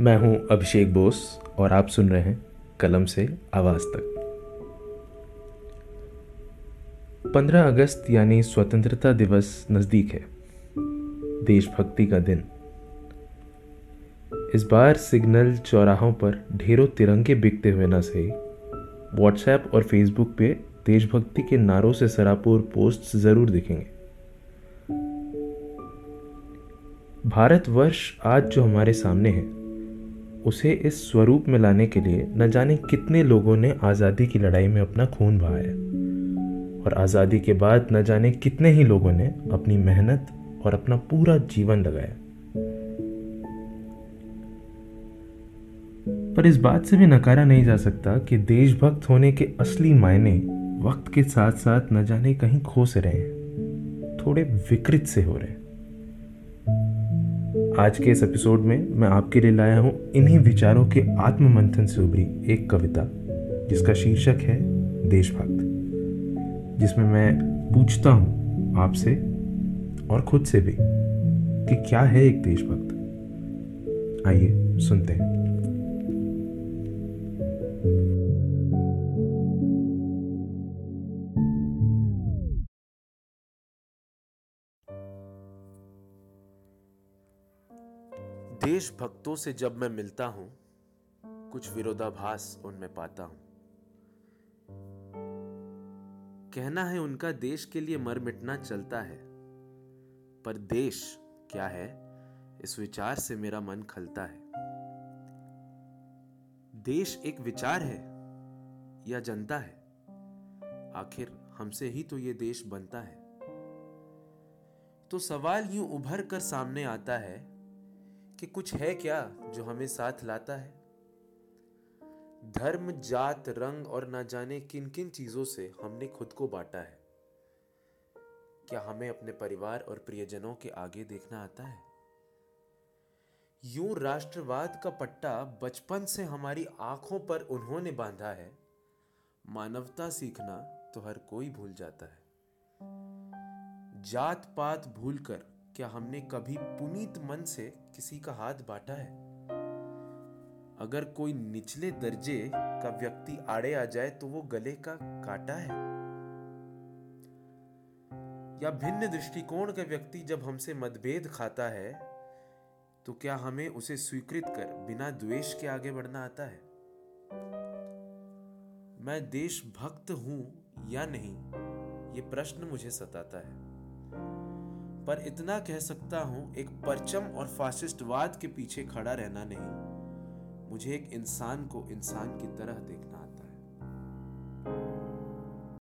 मैं हूँ अभिषेक बोस और आप सुन रहे हैं कलम से आवाज़ तक। 15 अगस्त यानी स्वतंत्रता दिवस नज़दीक है, देशभक्ति का दिन। इस बार सिग्नल चौराहों पर ढेरों तिरंगे बिकते हुए न सही, व्हाट्सएप और फेसबुक पे देशभक्ति के नारों से सरापुर पोस्ट ज़रूर दिखेंगे। भारतवर्ष आज जो हमारे सामने है उसे इस स्वरूप में लाने के लिए न जाने कितने लोगों ने आज़ादी की लड़ाई में अपना खून बहाया। और आज़ादी के बाद न जाने कितने ही लोगों ने अपनी मेहनत और अपना पूरा जीवन लगाया। पर इस बात से भी नकारा नहीं जा सकता कि देशभक्त होने के असली मायने वक्त के साथ साथ न जाने कहीं खो से रहे हैं, थोड़े विकृत से हो रहे हैं। आज के इस एपिसोड में मैं आपके लिए लाया हूँ इन्हीं विचारों के आत्म मंथन से उभरी एक कविता, जिसका शीर्षक है देशभक्त, जिसमें मैं पूछता हूँ आपसे और खुद से भी कि क्या है एक देशभक्त। आइए सुनते हैं। देशभक्तों से जब मैं मिलता हूँ, कुछ विरोधाभास उनमें पाता हूँ। कहना है उनका देश के लिए मर मिटना चलता है, पर देश क्या है, इस विचार से मेरा मन खलता है। देश एक विचार है या जनता है? आखिर हमसे ही तो ये देश बनता है। तो सवाल यूँ उभर कर सामने आता है कि कुछ है क्या जो हमें साथ लाता है? धर्म, जात, रंग और ना जाने किन किन चीज़ों से हमने खुद को बांटा है। क्या हमें अपने परिवार और प्रियजनों के आगे देखना आता है? यूँ राष्ट्रवाद का पट्टा बचपन से हमारी आँखों पर उन्होंने बांधा है। मानवता सीखना तो हर कोई भूल जाता है। जात पात भूलकर क्या हमने कभी पुनीत मन से किसी का हाथ बांटा है? अगर कोई निचले दर्जे का व्यक्ति आड़े आ जाए तो वो गले का काटा है। या भिन्न दृष्टिकोण का व्यक्ति जब हमसे मतभेद खाता है तो क्या हमें उसे स्वीकृत कर बिना द्वेष के आगे बढ़ना आता है? मैं देशभक्त हूँ या नहीं, ये प्रश्न मुझे सताता है। पर इतना कह सकता हूँ, एक परचम और फासिस्टवाद के पीछे खड़ा रहना नहीं। मुझे एक इंसान को इंसान की तरह देखना आता